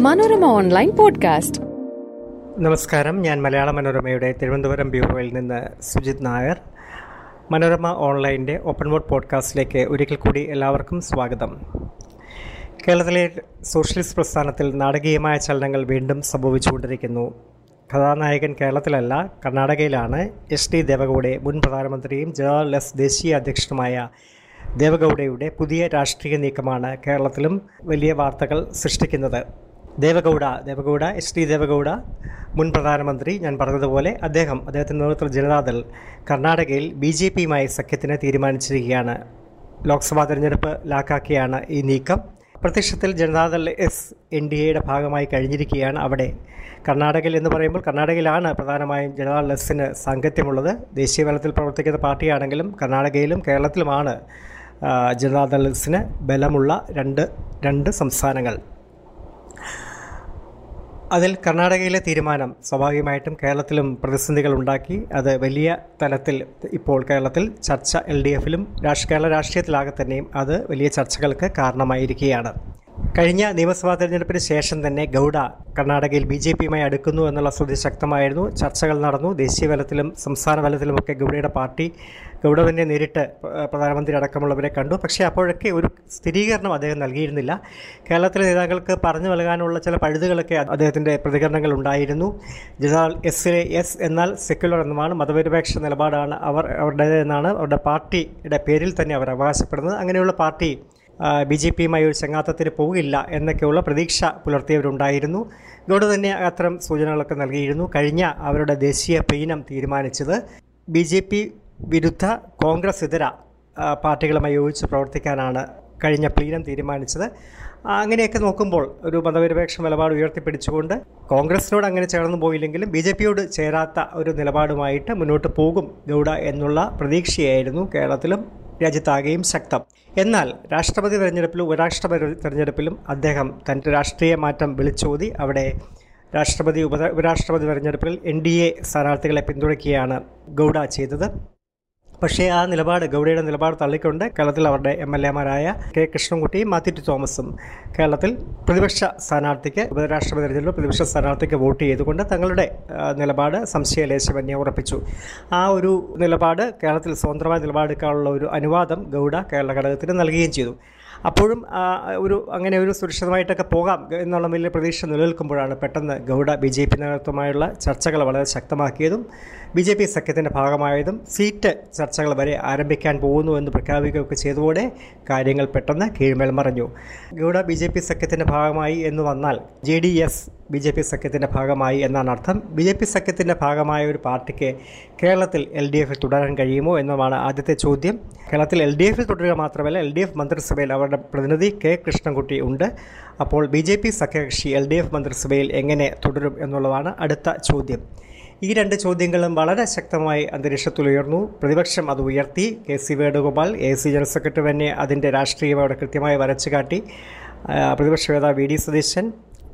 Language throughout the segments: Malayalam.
Manorama online podcast. നമസ്കാരം. ഞാൻ മലയാള മനോരമയുടെ തിരുവനന്തപുരം ബ്യൂറോയിൽ നിന്ന് സുജിത് നായർ. മനോരമ ഓൺലൈന്റെ ഓപ്പൺ മോഡ് പോഡ്കാസ്റ്റിലേക്ക് ഒരിക്കൽ കൂടി എല്ലാവർക്കും സ്വാഗതം. കേരളത്തിലെ സോഷ്യലിസ്റ്റ് പ്രസ്ഥാനത്തിൽ നാടകീയമായ ചലനങ്ങൾ വീണ്ടും സംഭവിച്ചുകൊണ്ടിരിക്കുന്നു. കഥാനായകൻ കേരളത്തിലല്ല കർണാടകയിലാണ്. എസ് ടി ദേവഗൌഡെ മുൻ പ്രധാനമന്ത്രിയും ജനറൽ എസ് ദേശീയ അധ്യക്ഷനുമായ ദേവഗൌഡയുടെ പുതിയ രാഷ്ട്രീയ നീക്കമാണ് കേരളത്തിലും വലിയ വാർത്തകൾ സൃഷ്ടിക്കുന്നത്. ദേവഗൌഡ ദേവഗൌഡ എസ് ടി ദേവഗൌഡ മുൻ പ്രധാനമന്ത്രി ഞാൻ പറഞ്ഞതുപോലെ അദ്ദേഹം അദ്ദേഹത്തിന്റെ നേതൃത്വത്തിൽ ജനതാദൾ കർണാടകയിൽ ബി ജെ പിയുമായി സഖ്യത്തിന് തീരുമാനിച്ചിരിക്കുകയാണ്. ലോക്സഭാ തെരഞ്ഞെടുപ്പ് ലാക്കാക്കിയാണ് ഈ നീക്കം. പ്രത്യക്ഷത്തിൽ ജനതാദൾ എസ് എൻ ഡി എയുടെ ഭാഗമായി കഴിഞ്ഞിരിക്കുകയാണ് അവിടെ. കർണാടകയിൽ എന്ന് പറയുമ്പോൾ കർണാടകയിലാണ് പ്രധാനമായും ജനതാദൾ എസിന് സാങ്കത്യമുള്ളത്. ദേശീയ തലത്തിൽ പ്രവർത്തിക്കുന്ന പാർട്ടിയാണെങ്കിലും കർണാടകയിലും കേരളത്തിലുമാണ് ജനതാദൾ എസിന് ബലമുള്ള രണ്ട് രണ്ട് സംസ്ഥാനങ്ങൾ. അതിൽ കർണാടകയിലെ തീരുമാനം സ്വാഭാവികമായിട്ടും കേരളത്തിലും പ്രതിസന്ധികൾ ഉണ്ടാക്കി. അത് വലിയ തലത്തിൽ ഇപ്പോൾ കേരളത്തിൽ ചർച്ച എൽ ഡി എഫിലും രാഷ്ട്ര കേരള രാഷ്ട്രീയത്തിലാകെ തന്നെയും അത് വലിയ ചർച്ചകൾക്ക് കാരണമായിരിക്കുകയാണ്. കഴിഞ്ഞ നിയമസഭാ തെരഞ്ഞെടുപ്പിന് ശേഷം തന്നെ ഗൗഡ കർണാടകയിൽ ബി ജെ പിയുമായി അടുക്കുന്നു എന്നുള്ള ശ്രുതി ശക്തമായിരുന്നു. ചർച്ചകൾ നടന്നു. ദേശീയ തലത്തിലും സംസ്ഥാന തലത്തിലുമൊക്കെ ഗൗഡയുടെ പാർട്ടി ഗൗഡ തന്നെ നേരിട്ട് പ്രധാനമന്ത്രി അടക്കമുള്ളവരെ കണ്ടു. പക്ഷേ അപ്പോഴൊക്കെ ഒരു സ്ഥിരീകരണം അദ്ദേഹം നൽകിയിരുന്നില്ല. കേരളത്തിലെ നേതാക്കൾക്ക് പറഞ്ഞു നൽകാനുള്ള ചില പഴുതുകളൊക്കെ അദ്ദേഹത്തിന്റെ പ്രതികരണങ്ങൾ ഉണ്ടായിരുന്നു. ജനറൽ എസ് എസ് എന്നാൽ സെക്യുലർ എന്നുമാണ് മതപരിപേക്ഷ നിലപാടാണ് അവർ അവരുടേതെന്നാണ് അവരുടെ പാർട്ടിയുടെ പേരിൽ തന്നെ അവർ അവകാശപ്പെടുന്നത്. അങ്ങനെയുള്ള പാർട്ടി ബി ജെ പിയുമായി ഒരു ചങ്ങാത്തത്തിന് പോകില്ല എന്നൊക്കെയുള്ള പ്രതീക്ഷ പുലർത്തിയവരുണ്ടായിരുന്നു. ഇതോടെ തന്നെ അത്തരം സൂചനകളൊക്കെ നൽകിയിരുന്നു. കഴിഞ്ഞ അവരുടെ ദേശീയ പീനം തീരുമാനിച്ചത് ബി ജെ പി വിരുദ്ധ കോൺഗ്രസ് ഇതര പാർട്ടികളുമായി യോജിച്ച് പ്രവർത്തിക്കാനാണ് കഴിഞ്ഞ പ്ലീനം തീരുമാനിച്ചത്. അങ്ങനെയൊക്കെ നോക്കുമ്പോൾ ഒരു മതനിരപേക്ഷ നിലപാട് ഉയർത്തിപ്പിടിച്ചുകൊണ്ട് കോൺഗ്രസിനോട് അങ്ങനെ ചേർന്നു പോയില്ലെങ്കിലും ബി ജെ പിയോട് ചേരാത്ത ഒരു നിലപാടുമായിട്ട് മുന്നോട്ട് പോകും ഗൗഡ എന്നുള്ള പ്രതീക്ഷയായിരുന്നു കേരളത്തിലും. രാജ്യത്താകെയും ശക്തം. എന്നാൽ രാഷ്ട്രപതി തെരഞ്ഞെടുപ്പിലും ഉപരാഷ്ട്രപതി തെരഞ്ഞെടുപ്പിലും അദ്ദേഹം തന്റെ രാഷ്ട്രീയ മാറ്റം വിളിച്ചോതി അവിടെ രാഷ്ട്രപതി ഉപ ഉപരാഷ്ട്രപതി തെരഞ്ഞെടുപ്പിൽ എൻ ഡി എ സ്ഥാനാർത്ഥികളെ പിന്തുണയ്ക്കുകയാണ് ഗൗഡ ചെയ്തത്. പക്ഷേ ആ നിലപാട് ഗൗഡയുടെ നിലപാട് തള്ളിക്കൊണ്ട് കേരളത്തിൽ അവരുടെ എം എൽ എമാരായ കെ കൃഷ്ണൻകുട്ടിയും മാത്യു ടി തോമസും കേരളത്തിൽ പ്രതിപക്ഷ സ്ഥാനാർത്ഥിക്ക് ഉപരാഷ്ട്രപതി തെരഞ്ഞെടുപ്പ് പ്രതിപക്ഷ സ്ഥാനാർത്ഥിക്ക് വോട്ട് ചെയ്തുകൊണ്ട് തങ്ങളുടെ നിലപാട് സംശയലേശമന്യെ ഉറപ്പിച്ചു. ആ ഒരു നിലപാട് കേരളത്തിൽ സ്വതന്ത്രമായ നിലപാടെടുക്കാനുള്ള ഒരു അനുവാദം ഗൗഡ കേരള ഘടകത്തിന് നൽകുകയും ചെയ്തു. അപ്പോഴും ഒരു അങ്ങനെ ഒരു സുരക്ഷിതമായിട്ടൊക്കെ പോകാം എന്നുള്ള വലിയ പ്രതീക്ഷ നിലനിൽക്കുമ്പോഴാണ് പെട്ടെന്ന് ഗൗഡ ബി ജെ പി നേതൃത്വമായുള്ള ചർച്ചകൾ വളരെ ശക്തമാക്കിയതും ബി ജെ പി സഖ്യത്തിന്റെ ഭാഗമായതും സീറ്റ് ചർച്ചകൾ വരെ ആരംഭിക്കാൻ പോകുന്നു എന്ന് പ്രഖ്യാപിക്കുകയൊക്കെ ചെയ്തതോടെ കാര്യങ്ങൾ പെട്ടെന്ന് കീഴ്മേൽ മറിഞ്ഞു. ഗൗഡ ബി ജെ പി സഖ്യത്തിന്റെ ഭാഗമായി എന്ന് വന്നാൽ J D S B J P സഖ്യത്തിന്റെ ഭാഗമായി എന്നാണ് അർത്ഥം. ബി ജെ പി സഖ്യത്തിന്റെ ഭാഗമായ ഒരു പാർട്ടിക്ക് കേരളത്തിൽ എൽ ഡി എഫിൽ തുടരാൻ കഴിയുമോ എന്നതാണ് ആദ്യത്തെ ചോദ്യം. കേരളത്തിൽ എൽ ഡി എഫിൽ തുടരുക മാത്രമല്ല എൽ ഡി എഫ് മന്ത്രിസഭയിൽ അവരുടെ പ്രതിനിധി കെ കൃഷ്ണൻകുട്ടി ഉണ്ട്. അപ്പോൾ ബി ജെ പി സഖ്യകക്ഷി എൽ ഡി എഫ് മന്ത്രിസഭയിൽ എങ്ങനെ തുടരും എന്നുള്ളതാണ് അടുത്ത ചോദ്യം. ഈ രണ്ട് ചോദ്യങ്ങളും വളരെ ശക്തമായി അന്തരീക്ഷത്തിൽ ഉയർന്നു. പ്രതിപക്ഷം അത് ഉയർത്തി. K C Venugopal A C general secretary തന്നെ അതിന്റെ രാഷ്ട്രീയം അവിടെ കൃത്യമായി വരച്ചു കാട്ടി. പ്രതിപക്ഷ നേതാവ് V D Satheesan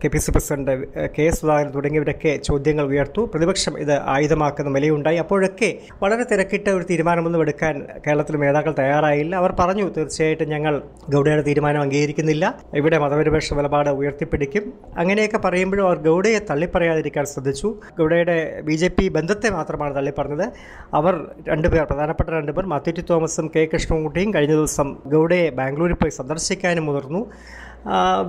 K P C president K S Sudhakaran തുടങ്ങിയവരൊക്കെ ചോദ്യങ്ങൾ ഉയർത്തു. പ്രതിപക്ഷം ഇത് ആയുധമാക്കുന്ന നിലയുണ്ടായി. അപ്പോഴൊക്കെ വളരെ തിരക്കിട്ട ഒരു തീരുമാനമൊന്നും എടുക്കാൻ കേരളത്തിലെ നേതാക്കൾ തയ്യാറായില്ല. അവർ പറഞ്ഞു തീർച്ചയായിട്ടും ഞങ്ങൾ ഗൗഡയുടെ തീരുമാനം അംഗീകരിക്കുന്നില്ല. ഇവിടെ മതപരിപക്ഷ നിലപാട് ഉയർത്തിപ്പിടിക്കും. അങ്ങനെയൊക്കെ പറയുമ്പോഴും അവർ ഗൗഡയെ തള്ളിപ്പറയാതിരിക്കാൻ ശ്രദ്ധിച്ചു. ഗൗഡയുടെ ബി ജെ പി ബന്ധത്തെ മാത്രമാണ് തള്ളിപ്പറഞ്ഞത്. അവർ രണ്ടുപേർ പ്രധാനപ്പെട്ട രണ്ടുപേർ മാത്യു തോമസും കെ കൃഷ്ണൻകുട്ടിയും കഴിഞ്ഞ ദിവസം ഗൗഡയെ ബാംഗ്ലൂരിൽ പോയി സന്ദർശിക്കാനും മുതിർന്നു.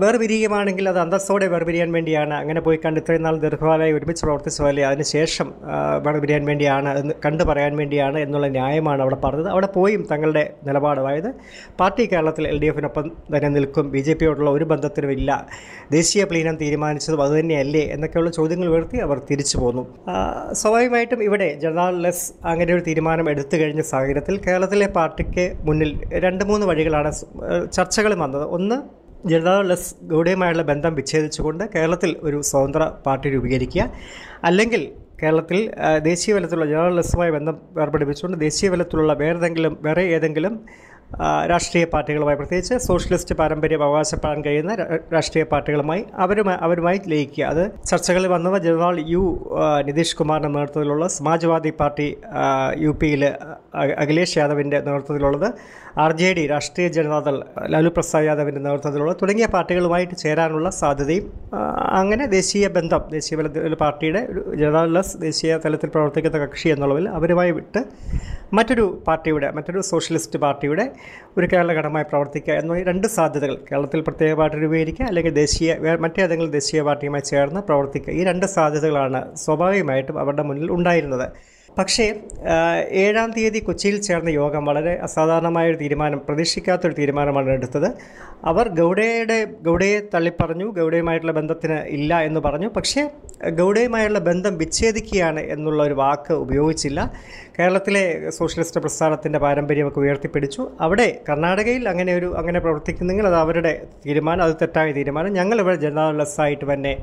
വേർപിരിയുകയാണെങ്കിൽ അത് അന്തസ്സോടെ വേർപിരിയാൻ വേണ്ടിയാണ്. അങ്ങനെ പോയി കണ്ട് ഇത്രയും നാൾ ദീർഘകാലമായി ഒരുമിച്ച് പ്രവർത്തിച്ചതല്ലേ അതിനുശേഷം വേർപിരിയാൻ വേണ്ടിയാണ് എന്ന് കണ്ടു പറയാൻ വേണ്ടിയാണ് എന്നുള്ള ന്യായമാണ് അവിടെ പറഞ്ഞത്. അവിടെ പോയും തങ്ങളുടെ നിലപാട്. അതായത് പാർട്ടി കേരളത്തിൽ എൽ ഡി എഫിനൊപ്പം തന്നെ നിൽക്കും ബി ജെ പിയോടുള്ള ഒരു ബന്ധത്തിനുമില്ല ദേശീയ പ്ലീനം തീരുമാനിച്ചതും അതുതന്നെയല്ലേ എന്നൊക്കെയുള്ള ചോദ്യങ്ങൾ ഉയർത്തി അവർ തിരിച്ചു പോന്നു. സ്വാഭാവികമായിട്ടും ഇവിടെ ജനതാദൾ അങ്ങനെ ഒരു തീരുമാനം എടുത്തു കഴിഞ്ഞ സാഹചര്യത്തിൽ കേരളത്തിലെ പാർട്ടിക്ക് മുന്നിൽ രണ്ട് മൂന്ന് വഴികളാണ് ചർച്ചകളും വന്നത്. ഒന്ന് ജനതാദൾ എസ് ഗൗഡയുമായുള്ള ബന്ധം വിച്ഛേദിച്ചുകൊണ്ട് കേരളത്തിൽ ഒരു സ്വതന്ത്ര പാർട്ടി രൂപീകരിക്കുക. അല്ലെങ്കിൽ കേരളത്തിൽ ദേശീയ തലത്തിലുള്ള ജനറൽ ബന്ധം ഏർപ്പെടുപ്പിച്ചുകൊണ്ട് ദേശീയ തലത്തിലുള്ള വേറെതെങ്കിലും വേറെ ഏതെങ്കിലും രാഷ്ട്രീയ പാർട്ടികളുമായി പ്രത്യേകിച്ച് സോഷ്യലിസ്റ്റ് പാരമ്പര്യം അവകാശപ്പെടാൻ കഴിയുന്ന രാഷ്ട്രീയ പാർട്ടികളുമായി അവരുമായി അവരുമായി ലയിക്കുക. അത് ചർച്ചകളിൽ വന്നവ ജനറൽ യു നിതീഷ് കുമാറിന്റെ നേതൃത്വത്തിലുള്ള സമാജ്വാദി പാർട്ടി യു പിയിൽ അഖിലേഷ് യാദവിന്റെ നേതൃത്വത്തിലുള്ളത് R J D Rashtriya Janata Dal Lalu Prasad യാദവിന്റെ നേതൃത്വത്തിലുള്ള തുടങ്ങിയ പാർട്ടികളുമായിട്ട് ചേരാനുള്ള സാധ്യതയും അങ്ങനെ ദേശീയ ബന്ധം ദേശീയ പാർട്ടിയുടെ ജനതാദൾ ദേശീയ തലത്തിൽ പ്രവർത്തിക്കുന്ന കക്ഷി എന്നുള്ളതിൽ അവരുമായി വിട്ട് മറ്റൊരു പാർട്ടിയുടെ മറ്റൊരു സോഷ്യലിസ്റ്റ് പാർട്ടിയുടെ ഒരു കേരള ഘടകമായി പ്രവർത്തിക്കുക എന്ന രണ്ട് സാധ്യതകൾ കേരളത്തിൽ പ്രത്യേക പാർട്ടി രൂപീകരിക്കുക അല്ലെങ്കിൽ ദേശീയ മറ്റേതെങ്കിലും ദേശീയ പാർട്ടിയുമായി ചേർന്ന് പ്രവർത്തിക്കുക ഈ രണ്ട് സാധ്യതകളാണ് സ്വാഭാവികമായിട്ടും അവരുടെ മുന്നിൽ ഉണ്ടായിരുന്നത്. പക്ഷേ ഏഴാം തീയതി കൊച്ചിയിൽ ചേർന്ന യോഗം വളരെ അസാധാരണമായ ഒരു തീരുമാനം പ്രതീക്ഷിക്കാത്തൊരു തീരുമാനമാണ് എടുത്തത്. അവർ ഗൗഡയുടെ ഗൗഡയെ തള്ളിപ്പറഞ്ഞു ഗൗഡയുമായിട്ടുള്ള ബന്ധത്തിന് ഇല്ല എന്ന് പറഞ്ഞു. പക്ഷേ ഗൗഡയുമായുള്ള ബന്ധം വിച്ഛേദിക്കുകയാണ് എന്നുള്ള ഒരു വാക്ക് ഉപയോഗിച്ചില്ല. കേരളത്തിലെ സോഷ്യലിസ്റ്റ് പ്രസ്ഥാനത്തിന്റെ പാരമ്പര്യമൊക്കെ ഉയർത്തിപ്പിടിച്ചു. അവിടെ കർണാടകയിൽ അങ്ങനെ ഒരു അങ്ങനെ പ്രവർത്തിക്കുന്നെങ്കിൽ അത് അവരുടെ തീരുമാനം അത് തെറ്റായ തീരുമാനം. ഞങ്ങളിവിടെ ഇവിടെ ജനതാദളസായിട്ട് തന്നെ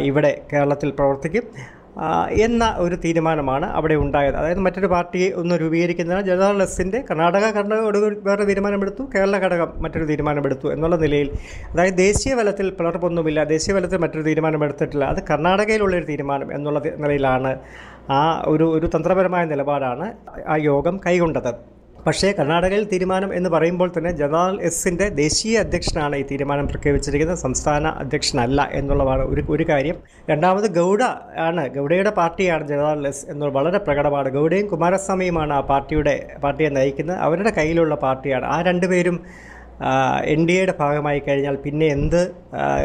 ഇവിടെ കേരളത്തിൽ പ്രവർത്തിക്കും. എന്ന ഒരു തീരുമാനമാണ് അവിടെ ഉണ്ടായത്. അതായത് മറ്റൊരു പാർട്ടിയെ ഒന്ന് രൂപീകരിക്കുന്നതിന് ജനതാദൾ എസിന്റെ കർണാടക ഘടക വേറെ തീരുമാനമെടുത്തു കേരള ഘടകം മറ്റൊരു തീരുമാനമെടുത്തു എന്നുള്ള നിലയിൽ. അതായത് ദേശീയ തലത്തിൽ പിളർപ്പൊന്നുമില്ല ദേശീയ തലത്തിൽ മറ്റൊരു തീരുമാനമെടുത്തിട്ടില്ല. അത് കർണാടകയിലുള്ളൊരു തീരുമാനം എന്നുള്ള നിലയിലാണ് ആ ഒരു ഒരു തന്ത്രപരമായ നിലപാടാണ് ആ യോഗം കൈകൊണ്ടത്. പക്ഷേ കർണാടകയിൽ തീരുമാനം എന്ന് പറയുമ്പോൾ തന്നെ ജനറൽ എസിന്റെ ദേശീയ അധ്യക്ഷനാണ് ഈ തീരുമാനം പ്രഖ്യാപിച്ചിരിക്കുന്നത്. സംസ്ഥാന അധ്യക്ഷനല്ല എന്നുള്ളതാണ് ഒരു ഒരു കാര്യം. രണ്ടാമത് ഗൗഡ ആണ്. ഗൗഡയുടെ പാർട്ടിയാണ് ജനറൽ എസ് എന്നുള്ളത് വളരെ പ്രകടമാണ്. ഗൗഡയും കുമാരസ്വാമിയുമാണ് ആ പാർട്ടിയുടെ പാർട്ടിയെ നയിക്കുന്നത്. അവരുടെ കയ്യിലുള്ള പാർട്ടിയാണ്. ആ രണ്ടുപേരും എൻ ഡി എയുടെ ഭാഗമായി കഴിഞ്ഞാൽ പിന്നെ എന്ത്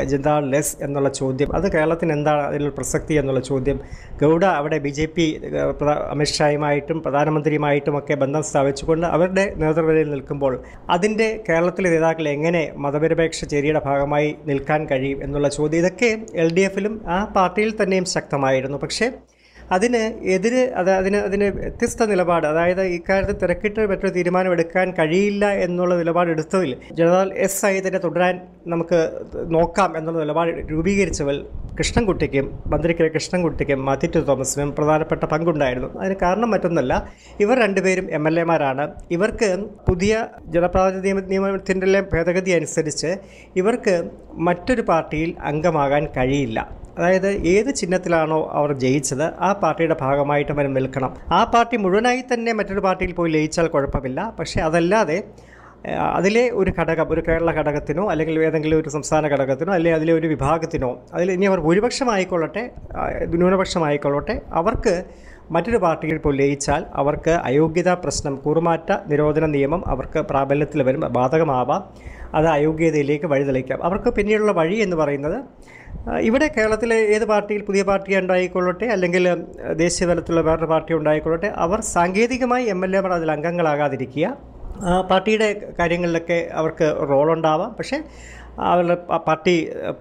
ജനതാ ലെസ് എന്നുള്ള ചോദ്യം അത് കേരളത്തിന് എന്താണ് അതിൽ പ്രസക്തി എന്നുള്ള ചോദ്യം ഗൗഡ അവിടെ ബി ജെ പി അമിത്ഷായുമായിട്ടും പ്രധാനമന്ത്രിയുമായിട്ടും ഒക്കെ ബന്ധം സ്ഥാപിച്ചുകൊണ്ട് അവരുടെ നേതൃനിരയിൽ നിൽക്കുമ്പോൾ അതിന്റെ കേരളത്തിലെ നേതാക്കൾ എങ്ങനെ മതനിരപേക്ഷ ചേരിയുടെ ഭാഗമായി നിൽക്കാൻ കഴിയും എന്നുള്ള ചോദ്യം ഇതൊക്കെ എൽ ഡി എഫിലും ആ പാർട്ടിയിൽ തന്നെയും ശക്തമായിരുന്നു. പക്ഷേ അതിന് എതിര് അത് അതിന് അതിന് വ്യത്യസ്ത നിലപാട്. അതായത് ഇക്കാര്യത്തിൽ തിരക്കിട്ട് മറ്റൊരു തീരുമാനമെടുക്കാൻ കഴിയില്ല എന്നുള്ള നിലപാട് എടുത്തതിൽ ജനറൽ എസ് തന്നെ തുടരാൻ നമുക്ക് നോക്കാം എന്നുള്ള നിലപാട് രൂപീകരിച്ചവൽ കൃഷ്ണൻകുട്ടിക്കും മന്ത്രി കെ കൃഷ്ണൻകുട്ടിക്കും മാത്യു തോമസിനും പ്രധാനപ്പെട്ട പങ്കുണ്ടായിരുന്നു. അതിന് കാരണം മറ്റൊന്നല്ല ഇവർ രണ്ടുപേരും എം എൽ എമാരാണ്. ഇവർക്ക് പുതിയ ജനപ്രാതിനിധ്യ നിയമ നിയമത്തിന്റെ ഭേദഗതി അനുസരിച്ച് ഇവർക്ക് മറ്റൊരു പാർട്ടിയിൽ അംഗമാകാൻ കഴിയില്ല. അതായത് ഏത് ചിഹ്നത്തിലാണോ അവർ ജയിച്ചത് ആ പാർട്ടിയുടെ ഭാഗമായിട്ട് അവർ നിൽക്കണം. ആ പാർട്ടി മുഴുവനായി തന്നെ മറ്റൊരു പാർട്ടിയിൽ പോയി ലയിച്ചാൽ കുഴപ്പമില്ല. പക്ഷേ അതല്ലാതെ അതിലെ ഒരു ഘടകം ഒരു കേരള ഘടകത്തിനോ അല്ലെങ്കിൽ ഏതെങ്കിലും ഒരു സംസ്ഥാന ഘടകത്തിനോ അല്ലെങ്കിൽ അതിലെ ഒരു വിഭാഗത്തിനോ അതിൽ ഇനി അവർ ഭൂരിപക്ഷമായിക്കൊള്ളട്ടെ ന്യൂനപക്ഷമായിക്കൊള്ളട്ടെ അവർക്ക് മറ്റൊരു പാർട്ടിയിൽ പോയി ലയിച്ചാൽ അവർക്ക് അയോഗ്യതാ പ്രശ്നം കൂറുമാറ്റ നിരോധന നിയമം അവർക്ക് പ്രാബല്യത്തിൽ വരും ബാധകമാവാം. അത് അയോഗ്യതയിലേക്ക് വഴിതെളിക്കാം. അവർക്ക് പിന്നീടുള്ള വഴി എന്ന് പറയുന്നത് ഇവിടെ കേരളത്തിലെ ഏത് പാർട്ടിയിൽ പുതിയ പാർട്ടി ഉണ്ടായിക്കൊള്ളട്ടെ അല്ലെങ്കിൽ ദേശീയ തലത്തിലുള്ള വേറൊരു പാർട്ടി ഉണ്ടായിക്കൊള്ളട്ടെ അവർ സാങ്കേതികമായി എം എൽ എമാർ അതിൽ അംഗങ്ങളാകാതിരിക്കുക. പാർട്ടിയുടെ കാര്യങ്ങളിലൊക്കെ അവർക്ക് റോളുണ്ടാവാം. പക്ഷേ അവരുടെ പാർട്ടി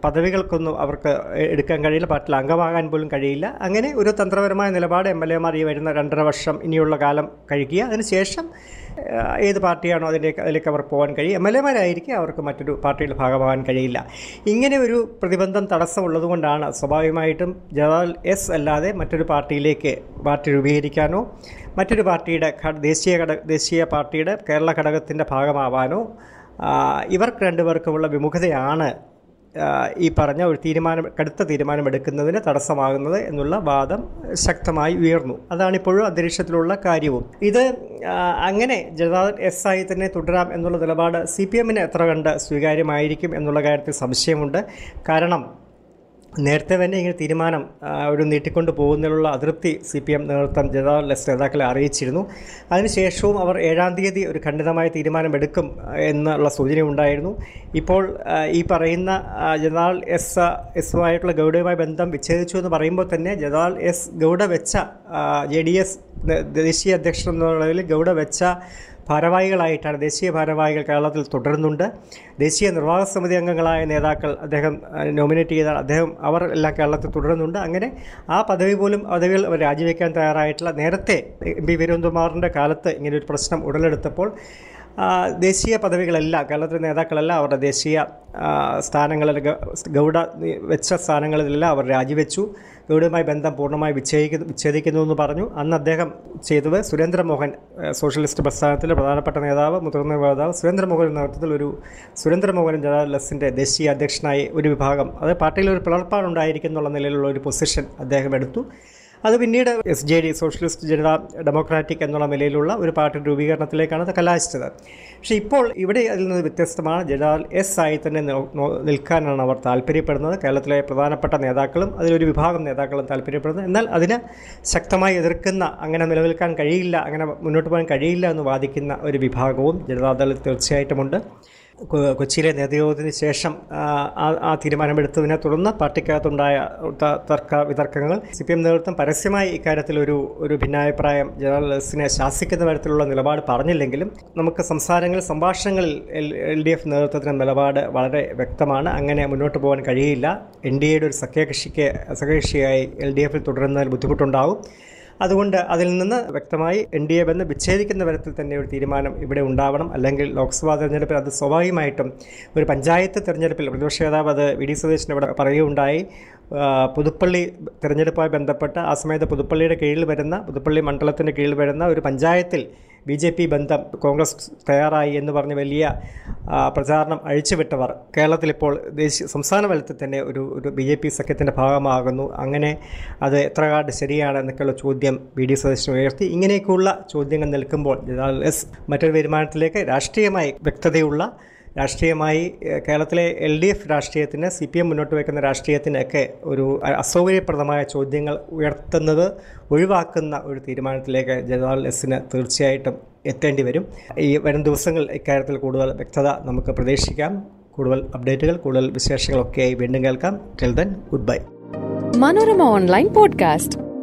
പദവികൾക്കൊന്നും അവർക്ക് എടുക്കാൻ കഴിയില്ല പാർട്ടിയിൽ അംഗമാകാൻ പോലും കഴിയില്ല. അങ്ങനെ ഒരു തന്ത്രപരമായ നിലപാട് എം എൽ എമാർ ഈ വരുന്ന രണ്ടര വർഷം ഇനിയുള്ള കാലം കഴിക്കുക. അതിനുശേഷം ഏത് പാർട്ടിയാണോ അതിന്റെ അതിലേക്ക് അവർ പോകാൻ കഴിയും എം എൽ എമാരായിരിക്കും അവർക്ക് മറ്റൊരു പാർട്ടിയുടെ ഭാഗമാകാൻ കഴിയില്ല. ഇങ്ങനെ ഒരു പ്രതിബന്ധം തടസ്സമുള്ളതുകൊണ്ടാണ് സ്വാഭാവികമായിട്ടും ജനറൽ എസ് അല്ലാതെ മറ്റൊരു പാർട്ടിയിലേക്ക് പാർട്ടി രൂപീകരിക്കാനോ മറ്റൊരു പാർട്ടിയുടെ ദേശീയ ഘടക ദേശീയ പാർട്ടിയുടെ കേരള ഘടകത്തിന്റെ ഭാഗമാവാനോ ഇവർക്ക് രണ്ടുപേർക്കുമുള്ള വിമുഖതയാണ് ഈ പറഞ്ഞ ഒരു തീരുമാനം കടുത്ത തീരുമാനമെടുക്കുന്നതിന് തടസ്സമാകുന്നത് എന്നുള്ള വാദം ശക്തമായി ഉയർന്നു. അതാണ് ഇപ്പോഴും അന്തരീക്ഷത്തിലുള്ള കാര്യവും. ഇത് അങ്ങനെ ജനതാ എസ് ആയി തന്നെ തുടരാം എന്നുള്ള നിലപാട് സി പി എമ്മിന് എത്ര കണ്ട് സ്വീകാര്യമായിരിക്കും എന്നുള്ള കാര്യത്തിൽ സംശയമുണ്ട്. കാരണം നേരത്തെ തന്നെ ഇങ്ങനെ തീരുമാനം ഒരു നീട്ടിക്കൊണ്ട് പോകുന്നതിലുള്ള അതൃപ്തി സി പി എം നേതൃത്വം ജനതാ നേതാക്കളെ അറിയിച്ചിരുന്നു. അതിനുശേഷവും അവർ ഏഴാം തീയതി ഒരു ഖണ്ഡിതമായ തീരുമാനമെടുക്കും എന്നുള്ള സൂചന ഉണ്ടായിരുന്നു. ഇപ്പോൾ ഈ പറയുന്ന ജനതാൾ എസ് എസുമായിട്ടുള്ള ഗൗഡയുമായി ബന്ധം വിച്ഛേദിച്ചു എന്ന് പറയുമ്പോൾ തന്നെ ജനതാൾ എസ് ഗൗഡ വെച്ച ജെ ഡി എസ് ദേശീയ അധ്യക്ഷൻ എന്നുള്ളതിൽ ഗൗഡ വെച്ച ഭാരവാഹികളായിട്ടാണ് ദേശീയ ഭാരവാഹികൾ കേരളത്തിൽ തുടരുന്നുണ്ട്. ദേശീയ നിർവാഹക സമിതി അംഗങ്ങളായ നേതാക്കൾ അദ്ദേഹം നോമിനേറ്റ് ചെയ്ത അദ്ദേഹം അവർ എല്ലാം കേരളത്തിൽ തുടരുന്നുണ്ട്. അങ്ങനെ ആ പദവി പോലും പദവികൾ രാജിവെക്കാൻ തയ്യാറായിട്ടുള്ള നേരത്തെ എം പി വീരേന്ദ്രകുമാറിന്റെ കാലത്ത് ഒരു പ്രശ്നം ഉടലെടുത്തപ്പോൾ ദേശീയ പദവികളെല്ലാം കേരളത്തിലെ നേതാക്കളെല്ലാം അവരുടെ ദേശീയ സ്ഥാനങ്ങളിൽ ഗൗഡ വെച്ച സ്ഥാനങ്ങളിലെല്ലാം അവർ രാജിവെച്ചു. ഗൗഡയുമായി ബന്ധം പൂർണമായി വിച്ഛേദിക്കുന്നു വിച്ഛേദിക്കുന്നു എന്ന് പറഞ്ഞു. അന്ന് അദ്ദേഹം ചെയ്തത് സുരേന്ദ്രമോഹൻ സോഷ്യലിസ്റ്റ് പ്രസ്ഥാനത്തിലെ പ്രധാനപ്പെട്ട നേതാവ് മുതിർന്ന നേതാവ് സുരേന്ദ്രമോഹൻ നേതൃത്വത്തിൽ ഒരു സുരേന്ദ്രമോഹൻ ജനറൽ എസിന്റെ ദേശീയ അധ്യക്ഷനായി ഒരു വിഭാഗം. അത് പാർട്ടിയിൽ ഒരു പിളർപ്പാടുണ്ടായിരിക്കും എന്നുള്ള നിലയിലുള്ള ഒരു പൊസിഷൻ അദ്ദേഹം എടുത്തു. അത് പിന്നീട് S J D socialist Janata democratic എന്നുള്ള നിലയിലുള്ള ഒരു പാർട്ടി രൂപീകരണത്തിലേക്കാണ് അത് കലാശിച്ചത്. പക്ഷേ ഇപ്പോൾ ഇവിടെ അതിൽ നിന്ന് വ്യത്യസ്തമാണ് ജനറൽ എസ് ആയി തന്നെ നിൽക്കാനാണ് അവർ താല്പര്യപ്പെടുന്നത്. കേരളത്തിലെ പ്രധാനപ്പെട്ട നേതാക്കളും അതിലൊരു വിഭാഗം നേതാക്കളും താല്പര്യപ്പെടുന്നത്. എന്നാൽ അതിന് ശക്തമായി എതിർക്കുന്ന അങ്ങനെ നിലനിൽക്കാൻ കഴിയില്ല അങ്ങനെ മുന്നോട്ട് പോകാൻ കഴിയില്ല എന്ന് വാദിക്കുന്ന ഒരു വിഭാഗവും ജനതാദൾ തീർച്ചയായിട്ടുമുണ്ട്. കൊച്ചിയിലെ നേതൃയോഗത്തിന് ശേഷം ആ, തീരുമാനമെടുത്തതിനെ തുടർന്ന് പാർട്ടിക്കകത്തുണ്ടായ തർക്ക വിതർക്കങ്ങൾ സി പി എം നേതൃത്വം പരസ്യമായി ഇക്കാര്യത്തിൽ ഒരു ഒരു ഭിന്നാഭിപ്രായം ജനറൽസിനെ ശാസിക്കുന്ന തരത്തിലുള്ള നിലപാട് പറഞ്ഞില്ലെങ്കിലും നമുക്ക് സംസാരങ്ങളിൽ സംഭാഷണങ്ങളിൽ എൽ ഡി എഫ് നേതൃത്വത്തിന് നിലപാട് വളരെ വ്യക്തമാണ്. അങ്ങനെ മുന്നോട്ട് പോകാൻ കഴിയില്ല. എൻ ഡി എയുടെ ഒരു സഖ്യകക്ഷിക്ക് സഖ്യകക്ഷിയായി എൽ ഡി എഫിൽ തുടരുന്നതിൽ ബുദ്ധിമുട്ടുണ്ടാവും. അതുകൊണ്ട് അതിൽ നിന്ന് വ്യക്തമായി എൻ ഡി എ വിച്ഛേദിക്കുന്ന തരത്തിൽ തന്നെ ഒരു തീരുമാനം ഇവിടെ ഉണ്ടാവണം. അല്ലെങ്കിൽ ലോക്സഭാ തെരഞ്ഞെടുപ്പിൽ അത് സ്വാഭാവികമായിട്ടും ഒരു പഞ്ചായത്ത് തെരഞ്ഞെടുപ്പിൽ പ്രതിപക്ഷ നേതാവ് അത് വി ഡി സതീശൻ ഇവിടെ പറയുകയുണ്ടായി. പുതുപ്പള്ളി തെരഞ്ഞെടുപ്പുമായി ബന്ധപ്പെട്ട് ആ സമയത്ത് പുതുപ്പള്ളിയുടെ കീഴിൽ വരുന്ന പുതുപ്പള്ളി മണ്ഡലത്തിന്റെ കീഴിൽ വരുന്ന ഒരു പഞ്ചായത്തിൽ ബി ജെ പി ബന്ധം കോൺഗ്രസ് തയ്യാറായി എന്ന് പറഞ്ഞ് വലിയ പ്രചാരണം അഴിച്ചുവിട്ടവർ. കേരളത്തിൽ ഇപ്പോൾ ദേശീയ സംസ്ഥാന തലത്തിൽ തന്നെ ഒരു ഒരു ബി ജെ പി സഖ്യത്തിന്റെ ഭാഗമാകുന്നു. അങ്ങനെ അത് എത്ര കാർഡ് ശരിയാണ് എന്നൊക്കെയുള്ള ചോദ്യം ബി ഡി സതീശൻ ഉയർത്തി. ഇങ്ങനെയൊക്കെയുള്ള ചോദ്യങ്ങൾ നിൽക്കുമ്പോൾ മറ്റൊരു വരുമാനത്തിലേക്ക് രാഷ്ട്രീയമായി വ്യക്തതയുള്ള രാഷ്ട്രീയമായി കേരളത്തിലെ എൽ ഡി എഫ് രാഷ്ട്രീയത്തിന് സി പി എം മുന്നോട്ട് വയ്ക്കുന്ന രാഷ്ട്രീയത്തിനൊക്കെ ഒരു അസൗകര്യപ്രദമായ ചോദ്യങ്ങൾ ഉയർത്തുന്നത് ഒഴിവാക്കുന്ന ഒരു തീരുമാനത്തിലേക്ക് ജനറൽ എസിന് തീർച്ചയായിട്ടും എത്തേണ്ടി വരും. ഈ വരും ദിവസങ്ങൾ ഇക്കാര്യത്തിൽ കൂടുതൽ വ്യക്തത നമുക്ക് പ്രതീക്ഷിക്കാം. കൂടുതൽ അപ്ഡേറ്റുകൾ കൂടുതൽ വിശേഷങ്ങളൊക്കെയായി വീണ്ടും കേൾക്കാം. Till then good bye Manorama online podcast.